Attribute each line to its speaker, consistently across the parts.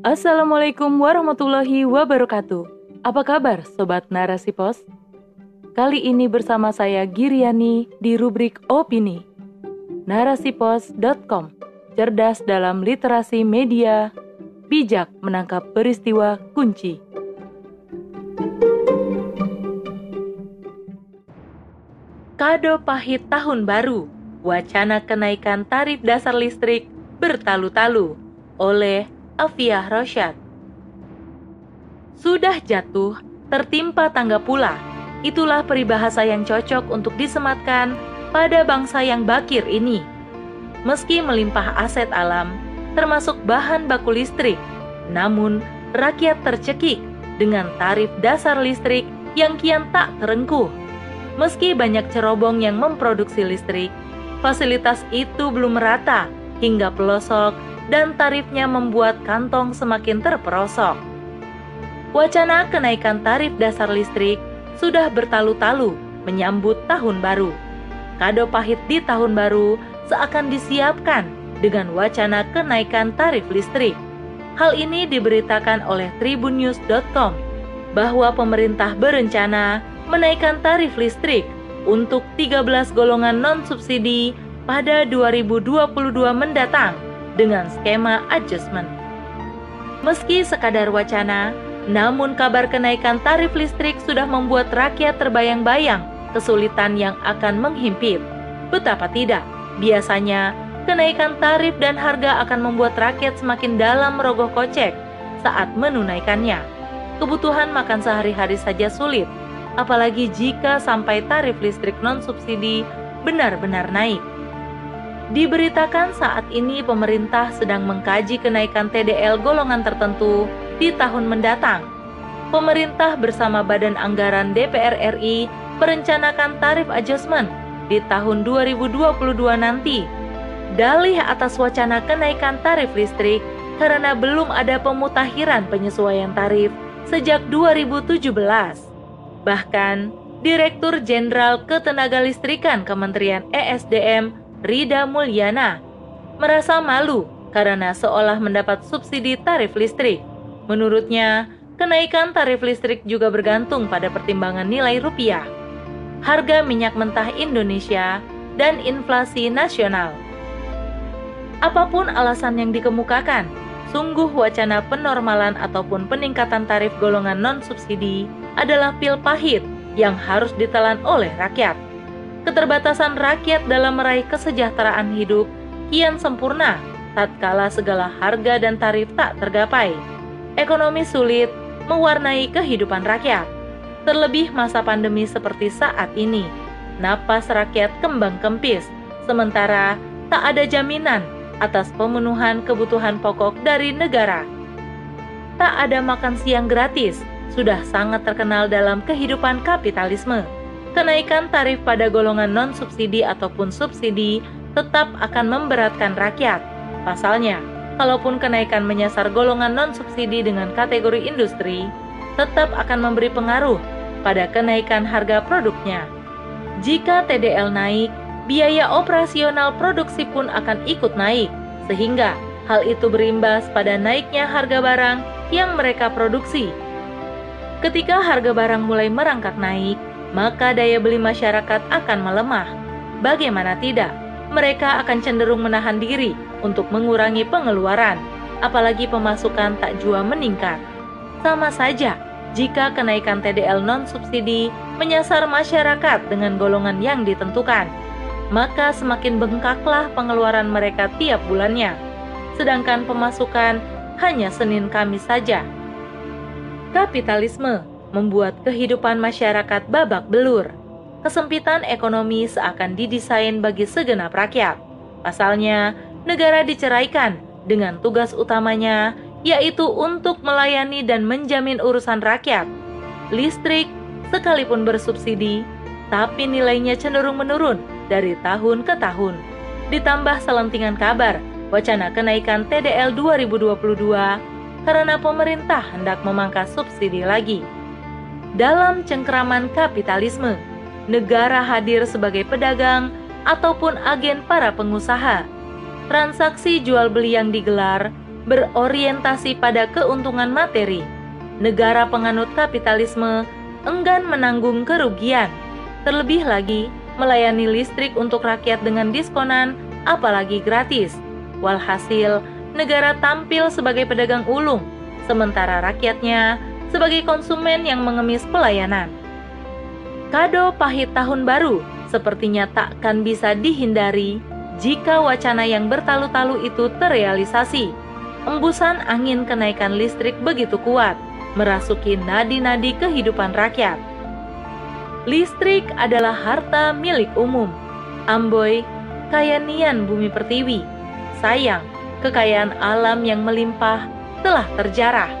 Speaker 1: Assalamualaikum warahmatullahi wabarakatuh. Apa kabar Sobat Narasi Pos? Kali ini bersama saya Giriani di rubrik Opini. Narasipos.com Cerdas dalam literasi media, bijak menangkap peristiwa kunci. Kado pahit tahun baru, wacana kenaikan tarif dasar listrik bertalu-talu oleh Afiah Rosyad. Sudah jatuh, tertimpa tangga pula. Itulah peribahasa yang cocok untuk disematkan pada bangsa yang bakir ini. Meski melimpah aset alam, termasuk bahan baku listrik, namun rakyat tercekik dengan tarif dasar listrik yang kian tak terengkuh. Meski banyak cerobong yang memproduksi listrik, fasilitas itu belum merata hingga pelosok dan tarifnya membuat kantong semakin terperosok. Wacana kenaikan tarif dasar listrik sudah bertalu-talu menyambut tahun baru. Kado pahit di tahun baru seakan disiapkan dengan wacana kenaikan tarif listrik. Hal ini diberitakan oleh tribunnews.com bahwa pemerintah berencana menaikkan tarif listrik untuk 13 golongan non-subsidi pada 2022 mendatang dengan skema adjustment. Meski sekadar wacana, namun kabar kenaikan tarif listrik sudah membuat rakyat terbayang-bayang kesulitan yang akan menghimpit. Betapa tidak, biasanya kenaikan tarif dan harga akan membuat rakyat semakin dalam merogoh kocek saat menunaikannya. Kebutuhan makan sehari-hari saja sulit, apalagi jika sampai tarif listrik non-subsidi benar-benar naik. Diberitakan saat ini pemerintah sedang mengkaji kenaikan TDL golongan tertentu di tahun mendatang. Pemerintah bersama Badan Anggaran DPR RI merencanakan tarif adjustment di tahun 2022 nanti. Dalih atas wacana kenaikan tarif listrik karena belum ada pemutakhiran penyesuaian tarif sejak 2017. Bahkan, Direktur Jenderal Ketenagalistrikan Kementerian ESDM Rida Mulyana merasa malu karena seolah mendapat subsidi tarif listrik. Menurutnya, kenaikan tarif listrik juga bergantung pada pertimbangan nilai rupiah, harga minyak mentah Indonesia, dan inflasi nasional. Apa pun alasan yang dikemukakan, sungguh wacana penormalan ataupun peningkatan tarif golongan non-subsidi adalah pil pahit yang harus ditelan oleh rakyat. Keterbatasan rakyat dalam meraih kesejahteraan hidup kian sempurna tatkala segala harga dan tarif tak tergapai. Ekonomi sulit mewarnai kehidupan rakyat. Terlebih masa pandemi seperti saat ini, napas rakyat kembang kempis, sementara tak ada jaminan atas pemenuhan kebutuhan pokok dari negara. Tak ada makan siang gratis, sudah sangat terkenal dalam kehidupan kapitalisme. Kenaikan tarif pada golongan non-subsidi ataupun subsidi tetap akan memberatkan rakyat. Pasalnya, kalaupun kenaikan menyasar golongan non-subsidi dengan kategori industri, tetap akan memberi pengaruh pada kenaikan harga produknya. Jika TDL naik, biaya operasional produksi pun akan ikut naik, sehingga hal itu berimbas pada naiknya harga barang yang mereka produksi Ketika harga barang mulai merangkak naik, maka daya beli masyarakat akan melemah. Bagaimana tidak, mereka akan cenderung menahan diri untuk mengurangi pengeluaran, apalagi pemasukan tak jua meningkat. Sama saja jika kenaikan TDL non-subsidi menyasar masyarakat dengan golongan yang ditentukan, maka semakin bengkaklah pengeluaran mereka tiap bulannya, sedangkan pemasukan hanya Senin Kamis saja. Kapitalisme membuat kehidupan masyarakat babak belur. Kesempitan ekonomi seakan didesain bagi segenap rakyat. Pasalnya, negara diceraikan dengan tugas utamanya yaitu untuk melayani dan menjamin urusan rakyat. Listrik sekalipun bersubsidi, tapi nilainya cenderung menurun dari tahun ke tahun. Ditambah selentingan kabar wacana kenaikan TDL 2022 karena pemerintah hendak memangkas subsidi lagi. Dalam cengkraman kapitalisme, negara hadir sebagai pedagang ataupun agen para pengusaha. Transaksi jual beli yang digelar berorientasi pada keuntungan materi. Negara penganut kapitalisme enggan menanggung kerugian, terlebih lagi melayani listrik untuk rakyat dengan diskonan, apalagi gratis. Walhasil, negara tampil sebagai pedagang ulung, sementara rakyatnya sebagai konsumen yang mengemis pelayanan. Kado pahit tahun baru sepertinya takkan bisa dihindari jika wacana yang bertalu-talu itu terrealisasi. Embusan angin kenaikan listrik begitu kuat, merasuki nadi-nadi kehidupan rakyat. Listrik adalah harta milik umum. Amboy, kayanian bumi pertiwi. Sayang, kekayaan alam yang melimpah telah terjarah.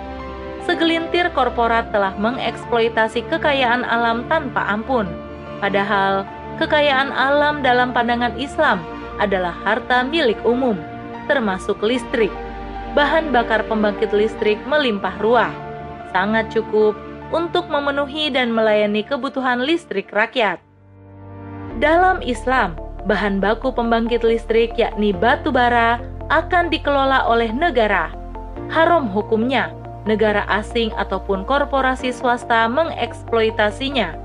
Speaker 1: Segelintir korporat telah mengeksploitasi kekayaan alam tanpa ampun. Padahal, kekayaan alam dalam pandangan Islam adalah harta milik umum, termasuk listrik. Bahan bakar pembangkit listrik melimpah ruah, sangat cukup untuk memenuhi dan melayani kebutuhan listrik rakyat. Dalam Islam, bahan baku pembangkit listrik yakni batu bara akan dikelola oleh negara. Haram hukumnya negara asing ataupun korporasi swasta mengeksploitasinya.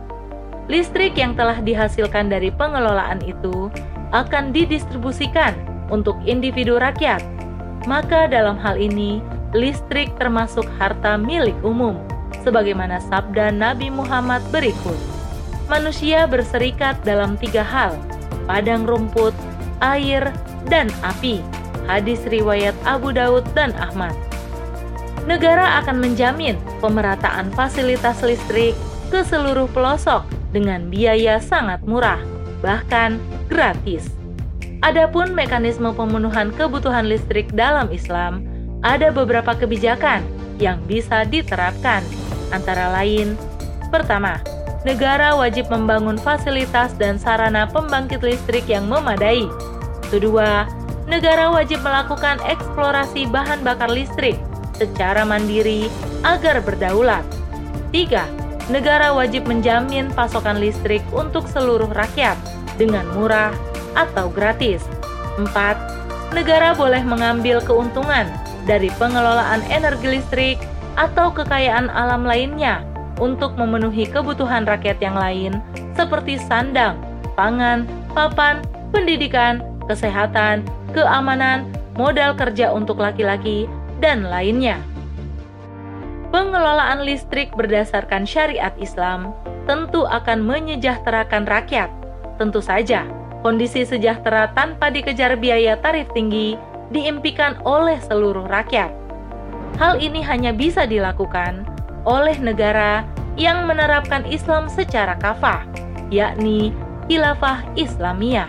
Speaker 1: Listrik yang telah dihasilkan dari pengelolaan itu akan didistribusikan untuk individu rakyat. Maka dalam hal ini, listrik termasuk harta milik umum sebagaimana sabda Nabi Muhammad berikut. Manusia berserikat dalam tiga hal, padang rumput, air, dan api. Hadis riwayat Abu Daud dan Ahmad. Negara akan menjamin pemerataan fasilitas listrik ke seluruh pelosok dengan biaya sangat murah, bahkan gratis. Adapun mekanisme pemenuhan kebutuhan listrik dalam Islam, ada beberapa kebijakan yang bisa diterapkan antara lain Pertama, negara wajib membangun fasilitas dan sarana pembangkit listrik yang memadai. Kedua, negara wajib melakukan eksplorasi bahan bakar listrik secara mandiri agar berdaulat. Tiga, negara wajib menjamin pasokan listrik untuk seluruh rakyat dengan murah atau gratis. Empat, negara boleh mengambil keuntungan dari pengelolaan energi listrik atau kekayaan alam lainnya untuk memenuhi kebutuhan rakyat yang lain seperti sandang, pangan, papan, pendidikan, kesehatan, keamanan, modal kerja untuk laki-laki, dan lainnya. Pengelolaan listrik berdasarkan syariat Islam tentu akan menyejahterakan rakyat. Tentu saja, kondisi sejahtera tanpa dikejar biaya tarif tinggi diimpikan oleh seluruh rakyat Hal ini hanya bisa dilakukan oleh negara yang menerapkan Islam secara kafah, yakni Khilafah Islamiyah.